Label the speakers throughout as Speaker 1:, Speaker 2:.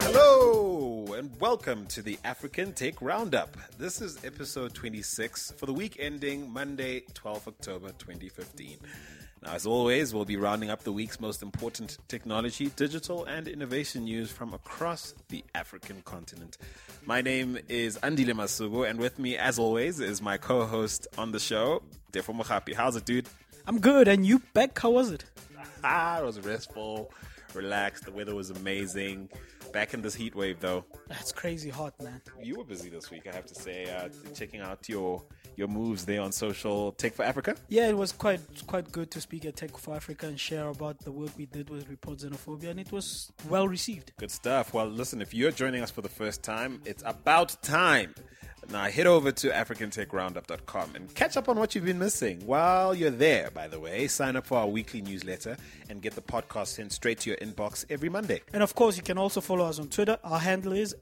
Speaker 1: Hello, and welcome to the African Tech Roundup. This is episode 26 for the week ending Monday, 12 October 2015. Now, as always, we'll be rounding up the week's most important technology, digital, and innovation news from across the African continent. My name is Andile Masuku, and with me, as always, is my co host on the show, Tefo Mohapi. How's it, dude?
Speaker 2: I'm good, and you back? How was it?
Speaker 1: Ah, it was restful, relaxed. The weather was amazing. Back in this heat wave, though.
Speaker 2: That's crazy hot, man.
Speaker 1: You were busy this week, I have to say, uh, checking out your your moves there on social. Tech for Africa.
Speaker 2: Yeah, it was quite quite good to speak at Tech for Africa and share about the work we did with Report Xenophobia, and it was well received.
Speaker 1: Good stuff. Well, listen, if you're joining us for the first time, it's about time. Now, head over to AfricanTechRoundup.com and catch up on what you've been missing. While you're there, by the way, sign up for our weekly newsletter and get the podcast sent straight to your inbox every Monday.
Speaker 2: And of course, you can also follow us on Twitter. Our handle is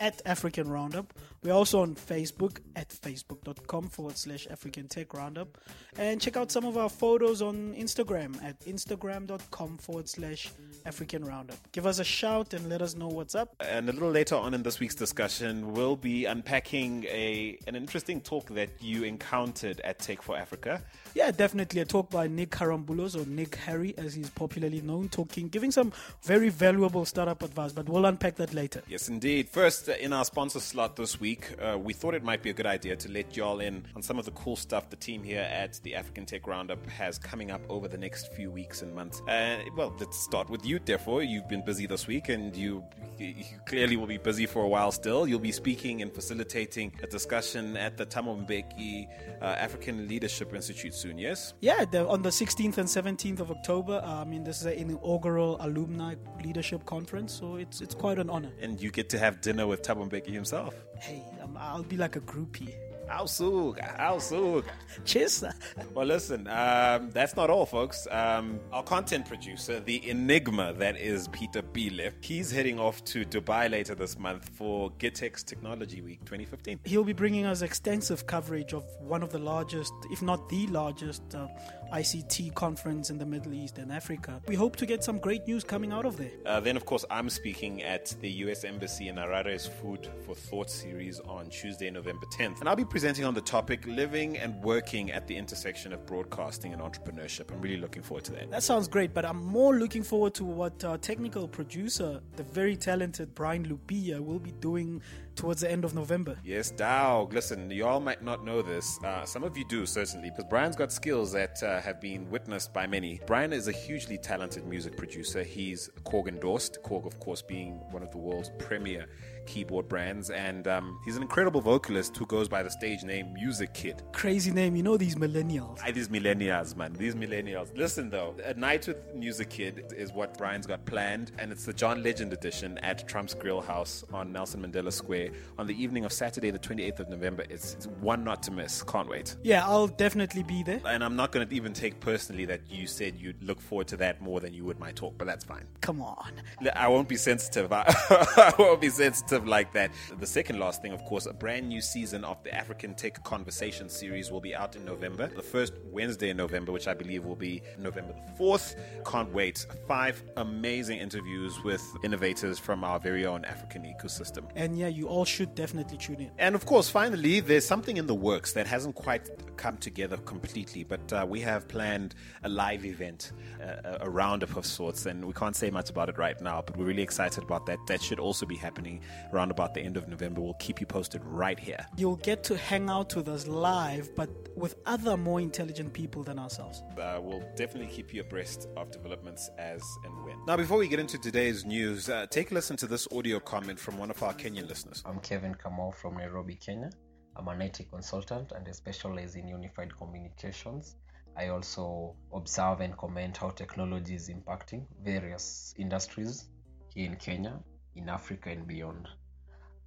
Speaker 2: at African Roundup. We're also on Facebook at facebook.com forward slash African Tech Roundup. And check out some of our photos on Instagram at instagram.com forward slash African Roundup. Give us a shout and let us know what's up.
Speaker 1: And a little later on in this week's discussion, we'll be unpacking a an interesting talk that you encountered at Tech for Africa.
Speaker 2: Yeah, definitely a talk by Nick Haralambous or Nick Harry, as he's popularly known, talking, giving some very valuable startup advice. But we'll unpack that later.
Speaker 1: Yes, indeed. First, uh, in our sponsor slot this week, uh, we thought it might be a good idea to let y'all in on some of the cool stuff the team here at the African Tech Roundup has coming up over the next few weeks and months. Uh, well, let's start with you. Tefo, you've been busy this week, and you, you clearly will be busy for a while still. You'll be speaking and facilitating a discussion at the Thabo Mbeki uh, African Leadership Institute soon. Yes.
Speaker 2: Yeah, the, on the 16th and 17th of October. I mean, this is an inaugural alumni leadership conference, so it's it's quite an honor.
Speaker 1: And you get to have dinner with Thabo Mbeki himself.
Speaker 2: Hey, um, I'll be like a groupie.
Speaker 1: Ausuga, Ausuga.
Speaker 2: Cheers.
Speaker 1: Well, listen, um, that's not all, folks. Um, our content producer, the enigma that is Peter Bile, he's heading off to Dubai later this month for GITEX Technology Week 2015.
Speaker 2: He'll be bringing us extensive coverage of one of the largest, if not the largest, uh, ICT conference in the Middle East and Africa. We hope to get some great news coming out of there.
Speaker 1: Uh, then, of course, I'm speaking at the US Embassy in Harare's Food for Thought series on Tuesday, November 10th. And I'll be presenting on the topic living and working at the intersection of broadcasting and entrepreneurship. I'm really looking forward to that.
Speaker 2: That sounds great, but I'm more looking forward to what our technical producer, the very talented Brian Lupia, will be doing towards the end of November.
Speaker 1: Yes, Dow. Listen, y'all might not know this. Uh, some of you do, certainly, because Brian's got skills that uh, have been witnessed by many. Brian is a hugely talented music producer. He's Korg endorsed, Korg, of course, being one of the world's premier keyboard brands, and um, he's an incredible vocalist who goes by the stage name Music Kid.
Speaker 2: Crazy name, you know these millennials.
Speaker 1: Aye, these millennials, man. These millennials. Listen though, a night with Music Kid is what Brian's got planned, and it's the John Legend edition at Trump's Grill House on Nelson Mandela Square on the evening of Saturday, the 28th of November. It's, it's one not to miss. Can't wait.
Speaker 2: Yeah, I'll definitely be there.
Speaker 1: And I'm not going to even take personally that you said you'd look forward to that more than you would my talk, but that's fine.
Speaker 2: Come on.
Speaker 1: I won't be sensitive. I won't be sensitive like that. The second last thing, of course, a brand new season of the African Tech Conversation series will be out in November. The first Wednesday in November, which I believe will be November the 4th. Can't wait. Five amazing interviews with innovators from our very own African ecosystem.
Speaker 2: And yeah, you all should definitely tune in.
Speaker 1: And of course, finally, there's something in the works that hasn't quite come together completely, but uh, we have planned a live event, uh, a roundup of sorts, and we can't say much about it right now, but we're really excited about that. That should also be happening around about the end of November. We'll keep you posted right here.
Speaker 2: You'll get to hang out with us live, but with other more intelligent people than ourselves.
Speaker 1: Uh, we'll definitely keep you abreast of developments as and when. Now, before we get into today's news, uh, take a listen to this audio comment from one of our Kenyan listeners.
Speaker 3: I'm Kevin Kamau from Nairobi, Kenya. I'm an IT consultant and I specialize in unified communications. I also observe and comment how technology is impacting various industries here in Kenya, in Africa, and beyond.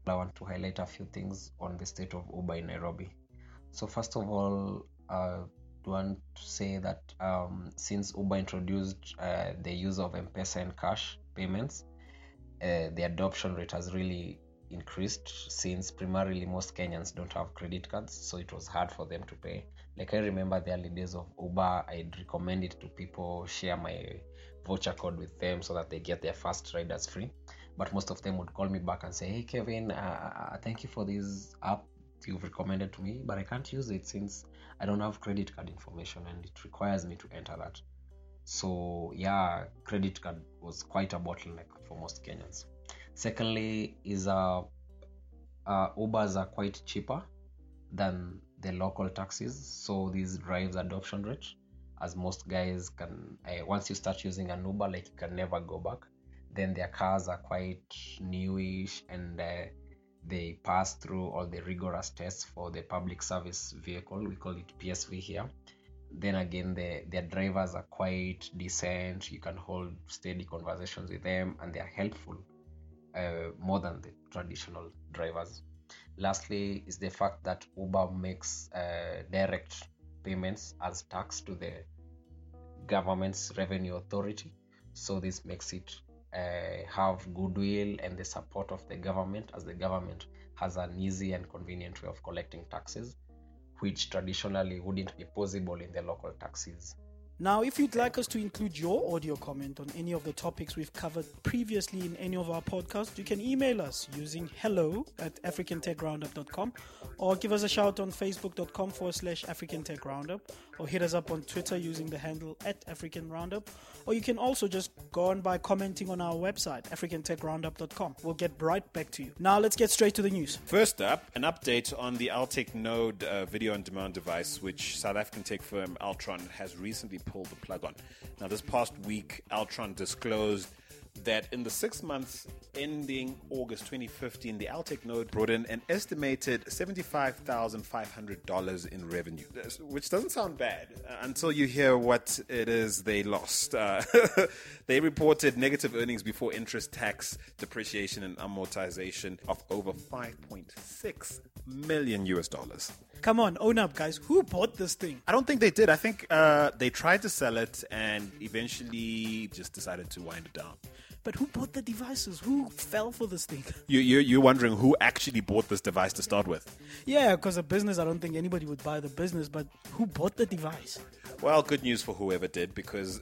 Speaker 3: I want to highlight a few things on the state of Uber in Nairobi. So, first of all, I want to say that um, since Uber introduced uh, the use of M Pesa and cash payments, uh, the adoption rate has really increased since primarily most Kenyans don't have credit cards, so it was hard for them to pay. Like I remember the early days of Uber, I'd recommend it to people, share my voucher code with them so that they get their first riders free. But most of them would call me back and say, "Hey Kevin, uh, uh thank you for this app you've recommended to me, but I can't use it since I don't have credit card information and it requires me to enter that." So yeah, credit card was quite a bottleneck for most Kenyans. Secondly, is uh, uh, Ubers are quite cheaper than the local taxis, so this drives adoption rate. As most guys can, uh, once you start using an Uber, like you can never go back. Then their cars are quite newish and uh, they pass through all the rigorous tests for the public service vehicle. We call it PSV here. Then again, the, their drivers are quite decent. You can hold steady conversations with them and they are helpful uh, more than the traditional drivers. Lastly, is the fact that Uber makes uh, direct payments as tax to the government's revenue authority. So this makes it uh, have goodwill and the support of the government, as the government has an easy and convenient way of collecting taxes, which traditionally wouldn't be possible in the local taxes.
Speaker 2: Now, if you'd like us to include your audio comment on any of the topics we've covered previously in any of our podcasts, you can email us using hello at africantechroundup.com or give us a shout on facebook.com forward slash African Tech Roundup or hit us up on Twitter using the handle at African Roundup. Or you can also just go on by commenting on our website, africantechroundup.com. We'll get right back to you. Now, let's get straight to the news.
Speaker 1: First up, an update on the Altech Node uh, video on demand device, which South African tech firm Altron has recently pulled the plug on. Now, this past week, Altron disclosed that in the six months ending August 2015, the Altech node brought in an estimated $75,500 in revenue, which doesn't sound bad uh, until you hear what it is they lost. Uh, they reported negative earnings before interest, tax, depreciation, and amortization of over 5.6 million US dollars.
Speaker 2: Come on, own up, guys. Who bought this thing?
Speaker 1: I don't think they did. I think uh, they tried to sell it and eventually just decided to wind it down.
Speaker 2: But who bought the devices? Who fell for this thing?
Speaker 1: You, you, you're wondering who actually bought this device to start with?
Speaker 2: Yeah, because a business, I don't think anybody would buy the business, but who bought the device?
Speaker 1: Well, good news for whoever did, because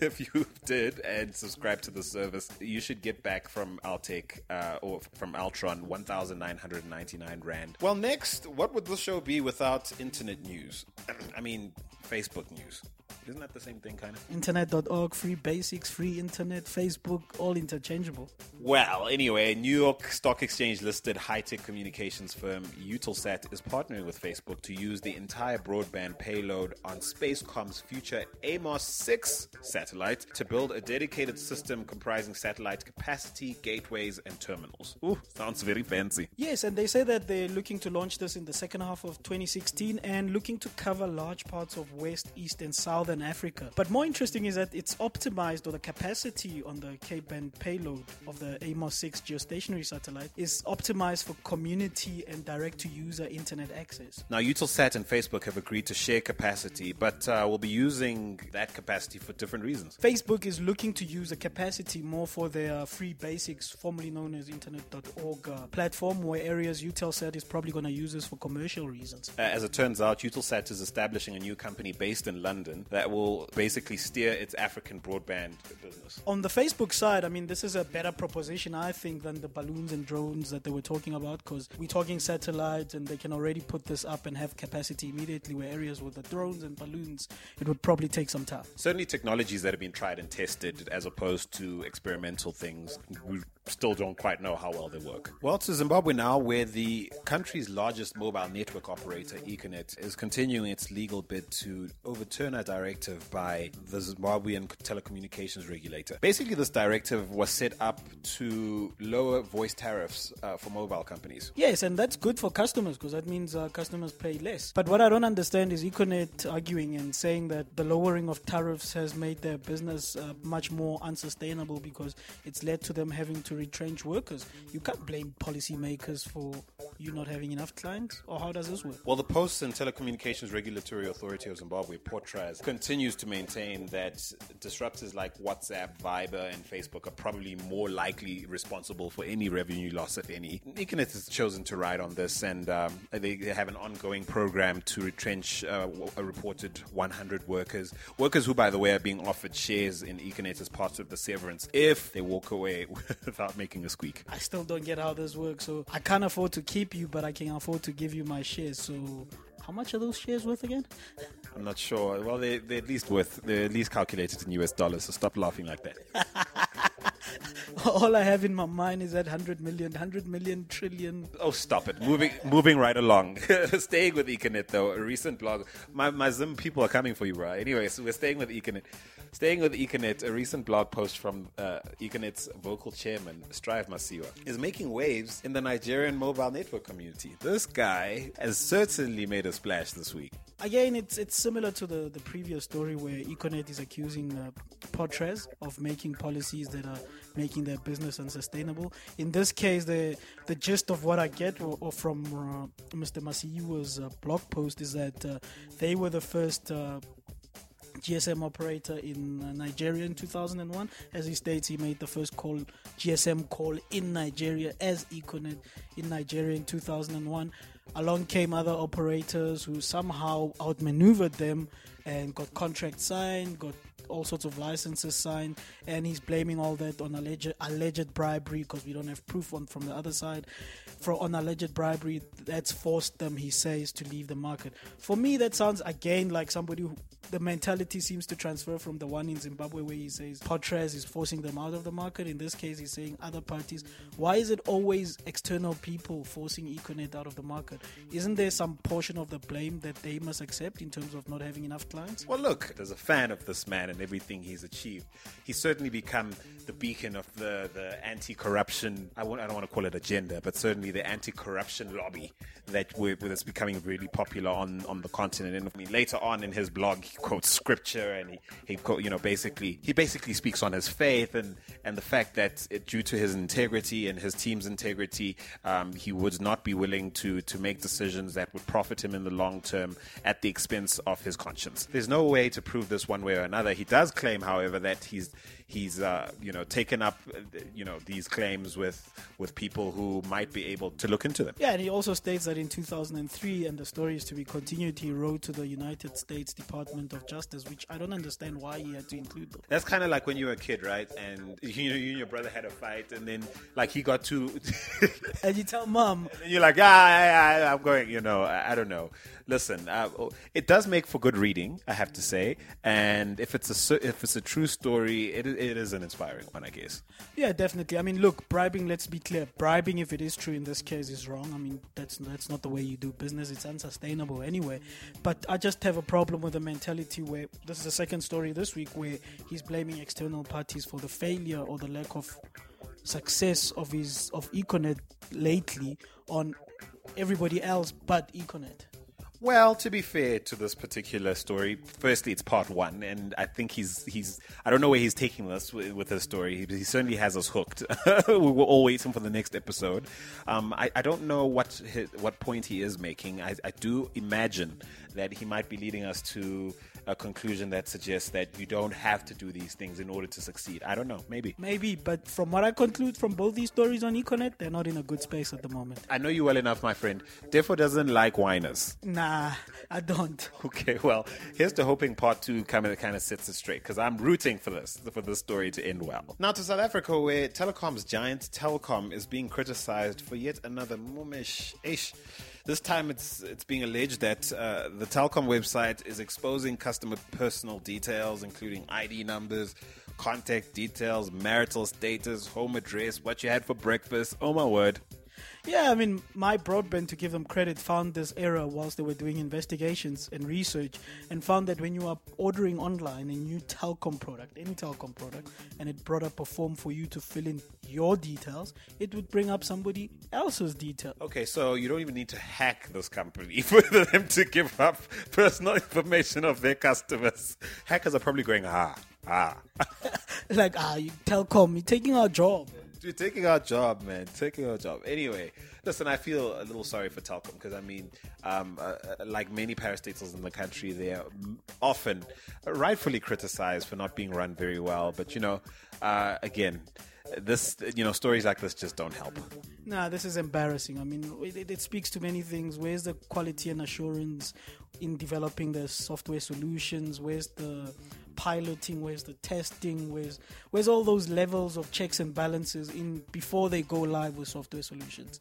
Speaker 1: if you did and subscribe to the service, you should get back from Altech uh, or from Altron 1,999 Rand. Well, next, what would the show be without internet news? I mean, Facebook news. Isn't that the same thing, kind of?
Speaker 2: Internet.org, free basics, free internet, Facebook, all interchangeable.
Speaker 1: Well, anyway, New York Stock Exchange listed high tech communications firm Eutelsat is partnering with Facebook to use the entire broadband payload on Spacecom's future Amos 6 satellite to build a dedicated system comprising satellite capacity, gateways, and terminals. Ooh, sounds very fancy.
Speaker 2: Yes, and they say that they're looking to launch this in the second half of 2016 and looking to cover large parts of West, East, and Southern Africa. But more interesting is that it's optimized, or the capacity on the K band payload of the Amos 6 geostationary satellite is optimized for community and direct to user internet access.
Speaker 1: Now, Eutelsat and Facebook have agreed to share capacity, but uh, will be using that capacity for different reasons.
Speaker 2: Facebook is looking to use the capacity more for their free basics, formerly known as Internet.org uh, platform, where areas Eutelsat is probably going to use this for commercial reasons.
Speaker 1: Uh, as it turns out, Eutelsat is establishing a new company based in London that will basically steer its African broadband business.
Speaker 2: On the Facebook side, I mean, this is a better proposition, I think, than the balloons and drones that they were talking about because we're talking satellites and they can already put this up and have capacity immediately where areas with the drones and balloons, it would probably take some time.
Speaker 1: Certainly, technologies that have been tried and tested as opposed to experimental things, still don't quite know how well they work. Well, to Zimbabwe now, where the country's largest mobile network operator, Econet, is continuing its legal bid to overturn a directive by the Zimbabwean telecommunications regulator. Basically, this directive was set up to lower voice tariffs uh, for mobile companies.
Speaker 2: Yes, and that's good for customers because that means uh, customers pay less. But what I don't understand is Econet arguing and saying that the lowering of tariffs has made their business uh, much more unsustainable because it's led to them having to retrench workers. You can't blame policymakers for you not having enough clients, or how does this work?
Speaker 1: Well, the Posts and Telecommunications Regulatory Authority of Zimbabwe, POTRAZ, continues to maintain that disruptors like WhatsApp, Viber, and Facebook are probably more likely responsible for any revenue loss, if any. Econet has chosen to ride on this, and um, they, have an ongoing program to retrench uh, a reported 100 workers. Workers who, by the way, are being offered shares in Econet as part of the severance if they walk away without making a squeak.
Speaker 2: I still don't get how this works. So I can't afford to keep you, but I can afford to give you my shares. So how much are those shares worth again?
Speaker 1: I'm not sure. Well, they, they're at least worth, they're at least calculated in US dollars, so stop laughing like that.
Speaker 2: All I have in my mind is that 100 million, 100 million trillion.
Speaker 1: Oh, stop it. Moving moving right along. staying with Econet, though, a recent blog. My, my Zim people are coming for you, bro. Anyway, so we're staying with Econet. Staying with Econet, a recent blog post from uh, Econet's vocal chairman, Strive Masiyiwa, is making waves in the Nigerian mobile network community. This guy has certainly made a splash this week.
Speaker 2: Again, it's it's similar to the, the previous story where Econet is accusing uh, of making policies that are making their business unsustainable. In this case, the the gist of what I get or, or from uh, Mr. Masiyiwa's uh, blog post is that uh, they were the first uh, GSM operator in uh, Nigeria in 2001. As he states, he made the first call GSM call in Nigeria as Econet in Nigeria in 2001. Along came other operators who somehow outmaneuvered them and got contracts signed, got all sorts of licenses signed, and he's blaming all that on alleged alleged bribery because we don't have proof on from the other side. For on alleged bribery, that's forced them, he says, to leave the market. For me, that sounds again like somebody who the mentality seems to transfer from the one in Zimbabwe where he says POTRAZ is forcing them out of the market. In this case, he's saying other parties. Why is it always external people forcing Econet out of the market? Isn't there some portion of the blame that they must accept in terms of not having enough clients?
Speaker 1: Well, look, as a fan of this man and everything he's achieved, he's certainly become the beacon of the, the anti-corruption. I, I don't want to call it agenda, but certainly the anti-corruption lobby that we're, that's becoming really popular on, on the continent. And I mean, later on in his blog, he quotes scripture and he, he quote, you know, basically he basically speaks on his faith and and the fact that it, due to his integrity and his team's integrity, um, he would not be willing to to make decisions that would profit him in the long term at the expense of his conscience. There's no way to prove this one way or another. He does claim, however, that he's he's uh, you know taken up you know these claims with with people who might be able to look into them.
Speaker 2: Yeah, and he also states that in 2003, and the story is to be continued, he wrote to the United States Department of Justice, which I don't understand why he had to include them.
Speaker 1: That's kind of like when you were a kid, right? And you know, you and your brother had a fight, and then like he got to,
Speaker 2: and you tell mom,
Speaker 1: and you're like, ah, I, I'm going, you know, I, I don't know. Listen, uh, it does make for good reading, I have to say, and if it's a if it's a true story, it it is an inspiring one, I guess.
Speaker 2: Yeah, definitely. I mean, look, bribing. Let's be clear. Bribing, if it is true in this case, is wrong. I mean, that's that's not the way you do business. It's unsustainable anyway. But I just have a problem with the mentality where this is the second story this week where he's blaming external parties for the failure or the lack of success of his of Econet lately on everybody else but Econet.
Speaker 1: Well, to be fair to this particular story, firstly, it's part one, and I think he's he's I don't know where he's taking this with, with this story. He, he, certainly has us hooked. we were all waiting for the next episode. Um, I, I don't know what his, what point he is making. I, I do imagine that he might be leading us to a conclusion that suggests that you don't have to do these things in order to succeed. I don't know, maybe.
Speaker 2: Maybe, but from what I conclude from both these stories on Econet, they're not in a good space at the moment.
Speaker 1: I know you well enough, my friend. Tefo doesn't like whiners.
Speaker 2: Nah, I don't.
Speaker 1: Okay, well, here's to hoping part two kind of kind of sets it straight because I'm rooting for this for this story to end well. Now to South Africa, where telecom's giant Telkom is being criticized for yet another mumish ish. This time, it's it's being alleged that uh, the Telkom website is exposing customer personal details, including ID numbers, contact details, marital status, home address, what you had for breakfast. Oh my word!
Speaker 2: Yeah, I mean, MyBroadband, to give them credit, found this error whilst they were doing investigations and research, and found that when you are ordering online a new Telkom product, any Telkom product, and it brought up a form for you to fill in your details, it would bring up somebody else's detail.
Speaker 1: Okay, so you don't even need to hack this company for them to give up personal information of their customers. Hackers are probably going, ah, ah.
Speaker 2: like, ah, you Telkom, you're taking our job.
Speaker 1: You're taking our job, man. Taking our job. Anyway, listen, I feel a little sorry for Telkom because I mean, um, uh, uh, like many parastatals in the country, they are often rightfully criticized for not being run very well. But you know, uh, again, this you know stories like this just don't help.
Speaker 2: Nah, this is embarrassing. I mean, it, it, speaks to many things. Where's the quality and assurance in developing the software solutions? Where's the piloting? Where's the testing? Where's where's all those levels of checks and balances in before they go live with software solutions?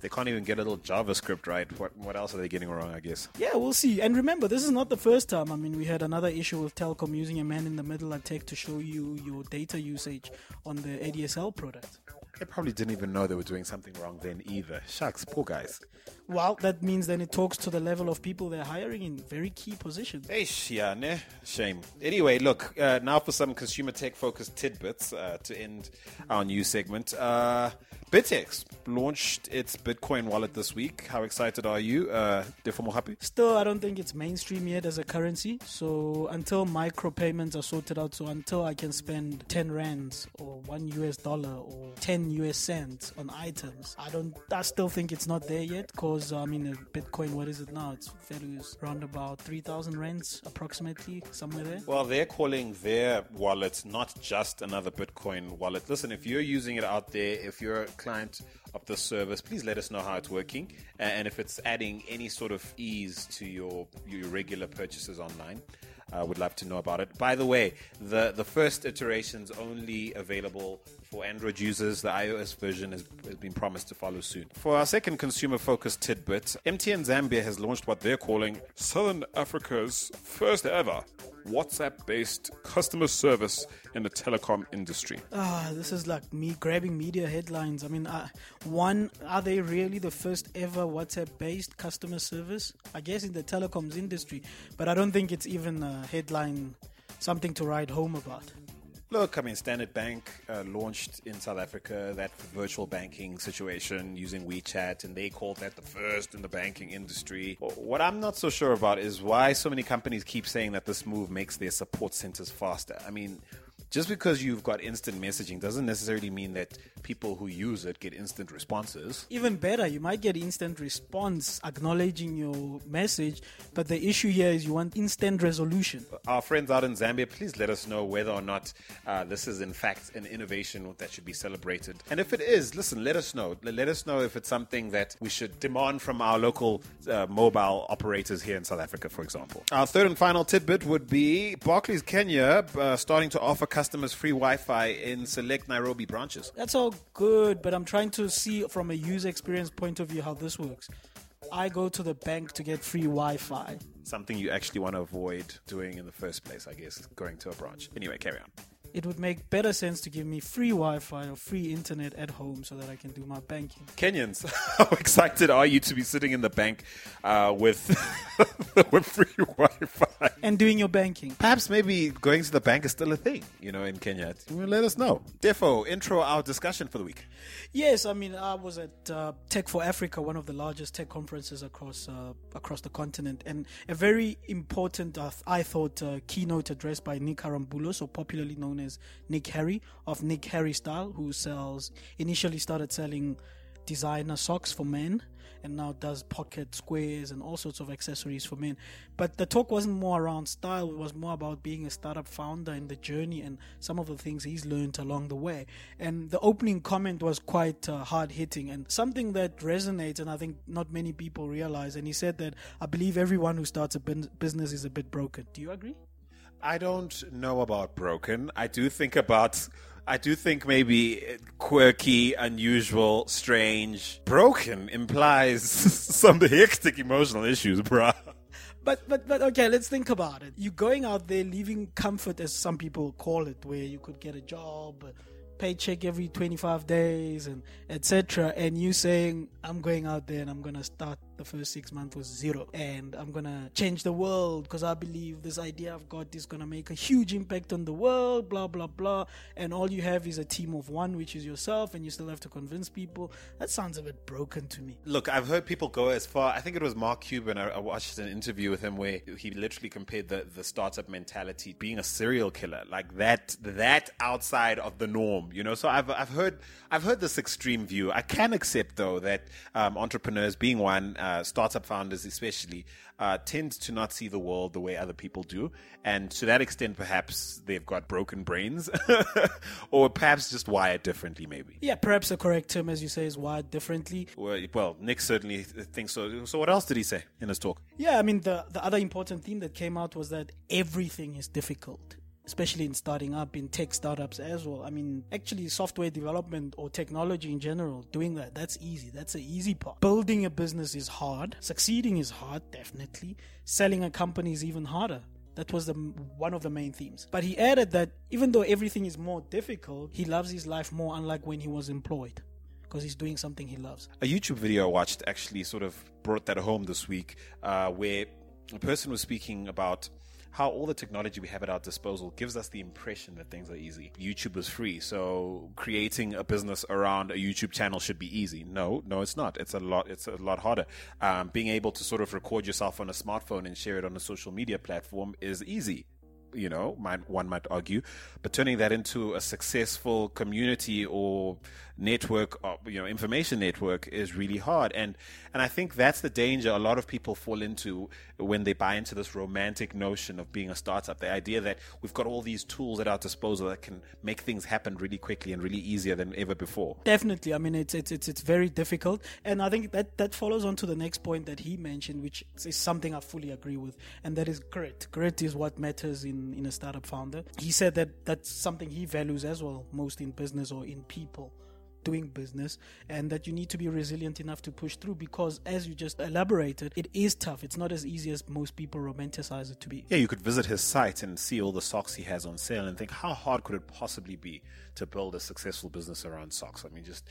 Speaker 1: They can't even get a little JavaScript right. What what else are they getting wrong? I guess.
Speaker 2: Yeah, we'll see. And remember, this is not the first time. I mean, we had another issue with Telkom using a man in the middle attack to show you your data usage on the ADSL product.
Speaker 1: They probably didn't even know they were doing something wrong then either. Shucks, poor guys.
Speaker 2: Well, that means then it talks to the level of people they're hiring in very key positions.
Speaker 1: Hey, yeah, ne? Shame. Anyway, look, uh, now for some consumer tech focused tidbits uh, to end our news segment. Uh, BitX launched its Bitcoin wallet this week. How excited are you? Uh, more happy?
Speaker 2: Still, I don't think it's mainstream yet as a currency. So until micropayments are sorted out, so until I can spend 10 rands or 1 US dollar or 10 US cents on items, I don't. I still think it's not there yet because, I mean, Bitcoin, what is it now? Its value is around about 3,000 rands approximately, somewhere there.
Speaker 1: Well, they're calling their wallet not just another Bitcoin wallet. Listen, if you're using it out there, if you're a client of the service, please let us know how it's working and if it's adding any sort of ease to your your regular purchases online. I uh, would love to know about it. By the way, the, the first iteration's only available for Android users. The iOS version has, has been promised to follow soon. For our second consumer focused tidbit, MTN Zambia has launched what they're calling Southern Africa's first ever WhatsApp based customer service in the telecom industry.
Speaker 2: Ah, this is like me grabbing media headlines. I mean, uh, one, are they really the first ever WhatsApp based customer service? I guess in the telecoms industry, but I don't think it's even a headline, something to write home about.
Speaker 1: Look, I mean, Standard Bank uh, launched in South Africa that virtual banking situation using WeChat, and they called that the first in the banking industry. What I'm not so sure about is why so many companies keep saying that this move makes their support centers faster. I mean, just because you've got instant messaging doesn't necessarily mean that people who use it get instant responses.
Speaker 2: Even better, you might get instant response acknowledging your message, but the issue here is you want instant resolution.
Speaker 1: Our friends out in Zambia, please let us know whether or not uh, this is in fact an innovation that should be celebrated. And if it is, listen, let us know. Let us know if it's something that we should demand from our local uh, mobile operators here in South Africa, for example. Our third and final tidbit would be Barclays Kenya uh, starting to offer customers free Wi-Fi in select Nairobi branches.
Speaker 2: That's all good, but I'm trying to see from a user experience point of view how this works. I go to the bank to get free Wi-Fi.
Speaker 1: Something you actually want to avoid doing in the first place, I guess, going to a branch. Anyway, carry on
Speaker 2: it would make better sense to give me free Wi-Fi or free internet at home so that I can do my banking.
Speaker 1: Kenyans, how excited are you to be sitting in the bank uh, with with free Wi-Fi
Speaker 2: and doing your banking?
Speaker 1: Perhaps maybe going to the bank is still a thing, you know, in Kenya. Let us know. Tefo, intro our discussion for the week.
Speaker 2: Yes, I mean I was at uh, Tech for Africa, one of the largest tech conferences across uh, across the continent, and a very important, uh, I thought, uh, keynote address by Nick Haralambous, so popularly known as Nick Harry of Nick Harry Style, who sells initially started selling designer socks for men and now does pocket squares and all sorts of accessories for men. But the talk wasn't more around style, it was more about being a startup founder and the journey and some of the things he's learned along the way. And the opening comment was quite uh, hard hitting and something that resonates, and I think not many people realize. And he said that I believe everyone who starts a business is a bit broken. Do you agree?
Speaker 1: I don't know about broken. I do think about I do think maybe quirky, unusual, strange. Broken implies some hectic emotional issues, bruh.
Speaker 2: But but but okay, let's think about it. You're going out there leaving comfort as some people call it, where you could get a job, paycheck every 25 days and etc. And you saying, I'm going out there and I'm gonna start the first six months was zero. And I'm gonna change the world because I believe this idea I've got is gonna make a huge impact on the world, blah, blah, blah. And all you have is a team of one, which is yourself, and you still have to convince people. That sounds a bit broken to me.
Speaker 1: Look, I've heard people go as far. I think it was Mark Cuban. I, I watched an interview with him where he literally compared the, the startup mentality being a serial killer, like that that outside of the norm. You know, so I've I've heard I've heard this extreme view. I can accept though that um, entrepreneurs, being one, uh, startup founders especially, uh, tend to not see the world the way other people do, and to that extent, perhaps they've got broken brains, or perhaps just wired differently, maybe.
Speaker 2: Yeah, perhaps the correct term, as you say, is wired differently.
Speaker 1: Well, well, Nick certainly thinks so. So, what else did he say in his talk?
Speaker 2: Yeah, I mean, the, the other important theme that came out was that everything is difficult. Especially in starting up in tech startups as well. I mean, actually, software development or technology in general, doing that, that's easy. That's the easy part. Building a business is hard. Succeeding is hard, definitely. Selling a company is even harder. That was the one of the main themes. But he added that even though everything is more difficult, he loves his life more, unlike when he was employed, because he's doing something he loves.
Speaker 1: A YouTube video I watched actually sort of brought that home this week, uh, where a person was speaking about how all the technology we have at our disposal gives us the impression that things are easy. YouTube is free, so creating a business around a YouTube channel should be easy. No, no, it's not. It's a lot. It's a lot harder. Um, being able to sort of record yourself on a smartphone and share it on a social media platform is easy you know, might, one might argue, but turning that into a successful community or network, or, you know, information network is really hard. And and I think that's the danger a lot of people fall into when they buy into this romantic notion of being a startup. The idea that we've got all these tools at our disposal that can make things happen really quickly and really easier than ever before.
Speaker 2: Definitely. I mean, it's it's it's, it's very difficult, and I think that that follows on to the next point that he mentioned, which is something I fully agree with, and that is grit. Grit is what matters in in a startup founder. He said that that's something he values as well, most in business or in people doing business and that you need to be resilient enough to push through because as you just elaborated it is tough. It's not as easy as most people romanticize it to be.
Speaker 1: Yeah you could visit his site and see all the socks he has on sale and think how hard could it possibly be to build a successful business around socks? I mean just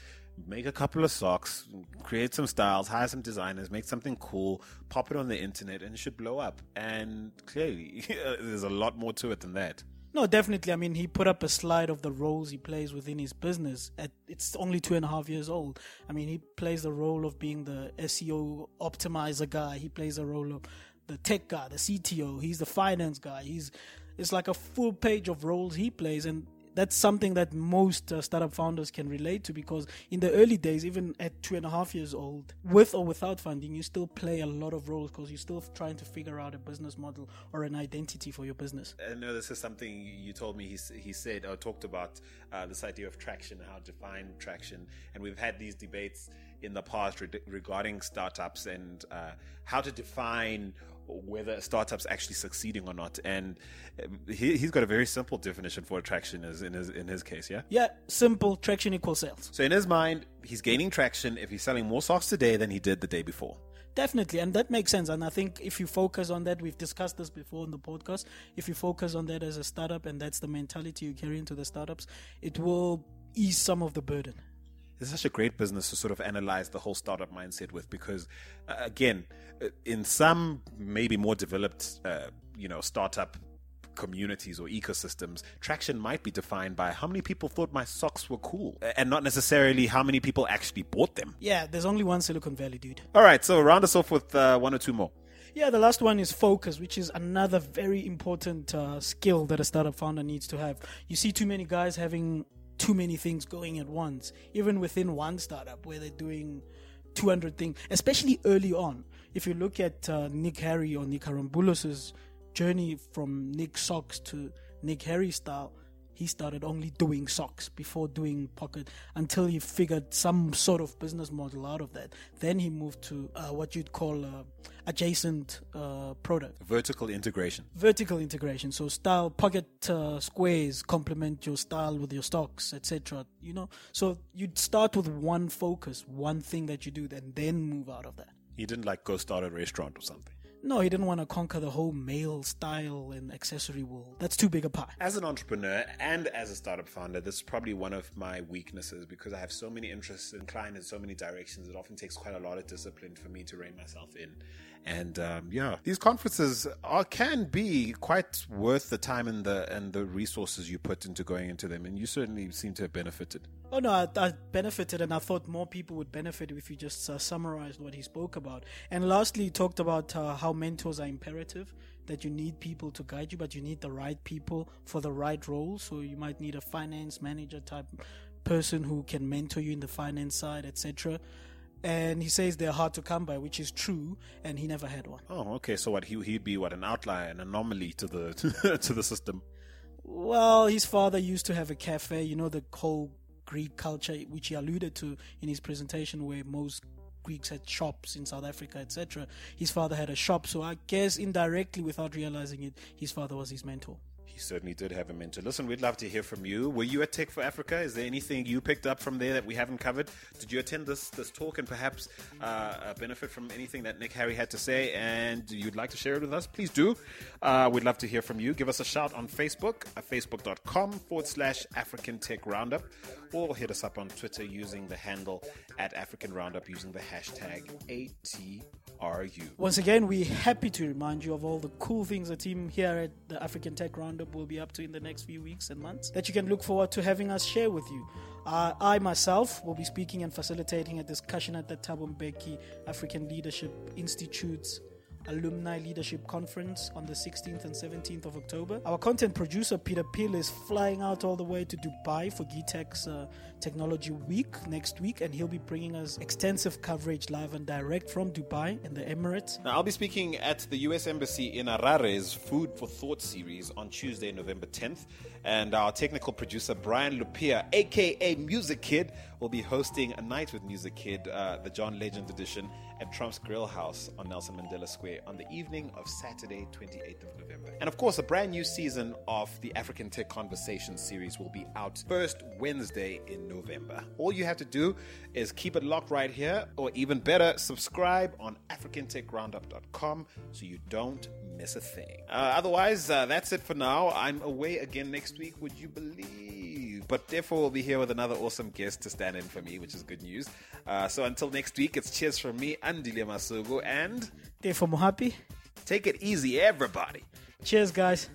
Speaker 1: make a couple of socks create some styles hire some designers make something cool pop it on the internet and it should blow up. And clearly there's a lot more to it than that
Speaker 2: no, definitely. I mean, he put up a slide of the roles he plays within his business. At it's only two and a half years old. I mean, he plays the role of being the SEO optimizer guy. He plays the role of the tech guy, the CTO. He's the finance guy. He's it's like a full page of roles he plays, and that's something that most uh, startup founders can relate to because in the early days, even at two and a half years old, with or without funding, you still play a lot of roles because you're still trying to figure out a business model or an identity for your business.
Speaker 1: I know this is something you told me. He, he said or talked about uh, this idea of traction, how to define traction, and we've had these debates in the past re- regarding startups and uh, how to define whether a startup's actually succeeding or not. And uh, he, has got a very simple definition for traction is in his in his case, yeah?
Speaker 2: Yeah, simple traction equals sales.
Speaker 1: So in his mind, he's gaining traction if he's selling more socks today than he did the day before.
Speaker 2: Definitely, and that makes sense. And I think if you focus on that, we've discussed this before in the podcast. If you focus on that as a startup and that's the mentality you carry into the startups, it will ease some of the burden
Speaker 1: it's such a great business to sort of analyze the whole startup mindset with because uh, again uh, in some maybe more developed uh, you know startup communities or ecosystems traction might be defined by how many people thought my socks were cool and not necessarily how many people actually bought them.
Speaker 2: Yeah there's only one silicon valley dude.
Speaker 1: All right so round us off with uh, one or two more.
Speaker 2: Yeah, the last one is focus, which is another very important uh, skill that a startup founder needs to have. You see too many guys having too many things going at once, even within one startup where they're doing 200 things, especially early on. If you look at uh, Nick Harry or Nick Haralambous' journey from Nick Socks to Nick Harry style, he started only doing socks before doing pocket until he figured some sort of business model out of that. Then he moved to uh, what you'd call uh, adjacent uh, product.
Speaker 1: Vertical integration.
Speaker 2: Vertical integration. So style pocket uh, squares complement your style with your stocks, etc. You know, so you'd start with one focus, one thing that you do, and then move out of that.
Speaker 1: He didn't like go start a restaurant or something.
Speaker 2: No, he didn't want to conquer the whole male style and accessory world. That's too big a pie.
Speaker 1: As an entrepreneur and as a startup founder, this is probably one of my weaknesses because I have so many interests inclined in so many directions. It often takes quite a lot of discipline for me to rein myself in. And um, yeah, these conferences are can be quite worth the time and the and the resources you put into going into them. And you certainly seem to have benefited.
Speaker 2: Oh no, I, I benefited, and I thought more people would benefit if you just uh, summarized what he spoke about. And lastly, he talked about uh, how mentors are imperative. That you need people to guide you, but you need the right people for the right role. So you might need a finance manager type person who can mentor you in the finance side, etc and he says they're hard to come by, which is true, and he never had one.
Speaker 1: Oh, okay. So what he he'd be what an outlier, an anomaly to the to the system.
Speaker 2: Well, his father used to have a cafe. You know the whole Greek culture, which he alluded to in his presentation, where most Greeks had shops in South Africa, etc. His father had a shop, so I guess indirectly, without realizing it, his father was his mentor.
Speaker 1: Certainly did have a mentor. Listen, we'd love to hear from you. Were you at Tech for Africa? Is there anything you picked up from there that we haven't covered? Did you attend this this talk and perhaps uh, benefit from anything that Nick Harry had to say? And you'd like to share it with us? Please do. Uh, we'd love to hear from you. Give us a shout on Facebook at facebook.com forward slash African Tech Roundup or hit us up on Twitter using the handle at African Roundup using the hashtag ATRU.
Speaker 2: Once again, we're happy to remind you of all the cool things the team here at the African Tech Roundup will be up to in the next few weeks and months that you can look forward to having us share with you. Uh, I myself will be speaking and facilitating a discussion at the Thabo Mbeki African Leadership Institute's Alumni Leadership Conference on the 16th and 17th of October. Our content producer, Peter Peel, is flying out all the way to Dubai for GITEX uh, Technology Week next week, and he'll be bringing us extensive coverage live and direct from Dubai and the Emirates.
Speaker 1: Now, I'll be speaking at the US Embassy in Harare's Food for Thought series on Tuesday, November 10th, and our technical producer, Brian Lupia, aka Music Kid, will be hosting a night with Music Kid, uh, the John Legend edition, at Trump's Grill House on Nelson Mandela Square on the evening of Saturday, 28th of November. And of course, a brand new season of the African Tech Conversation series will be out first Wednesday in November. All you have to do is keep it locked right here, or even better, subscribe on AfricanTechRoundup.com so you don't miss a thing. Uh, otherwise, uh, that's it for now. I'm away again next week, would you believe? But therefore, we'll be here with another awesome guest to stand in for me, which is good news. Uh, so until next week, it's cheers from me, Andile Masuku, and
Speaker 2: Tefo, Mohapi.
Speaker 1: take it easy, everybody.
Speaker 2: Cheers, guys.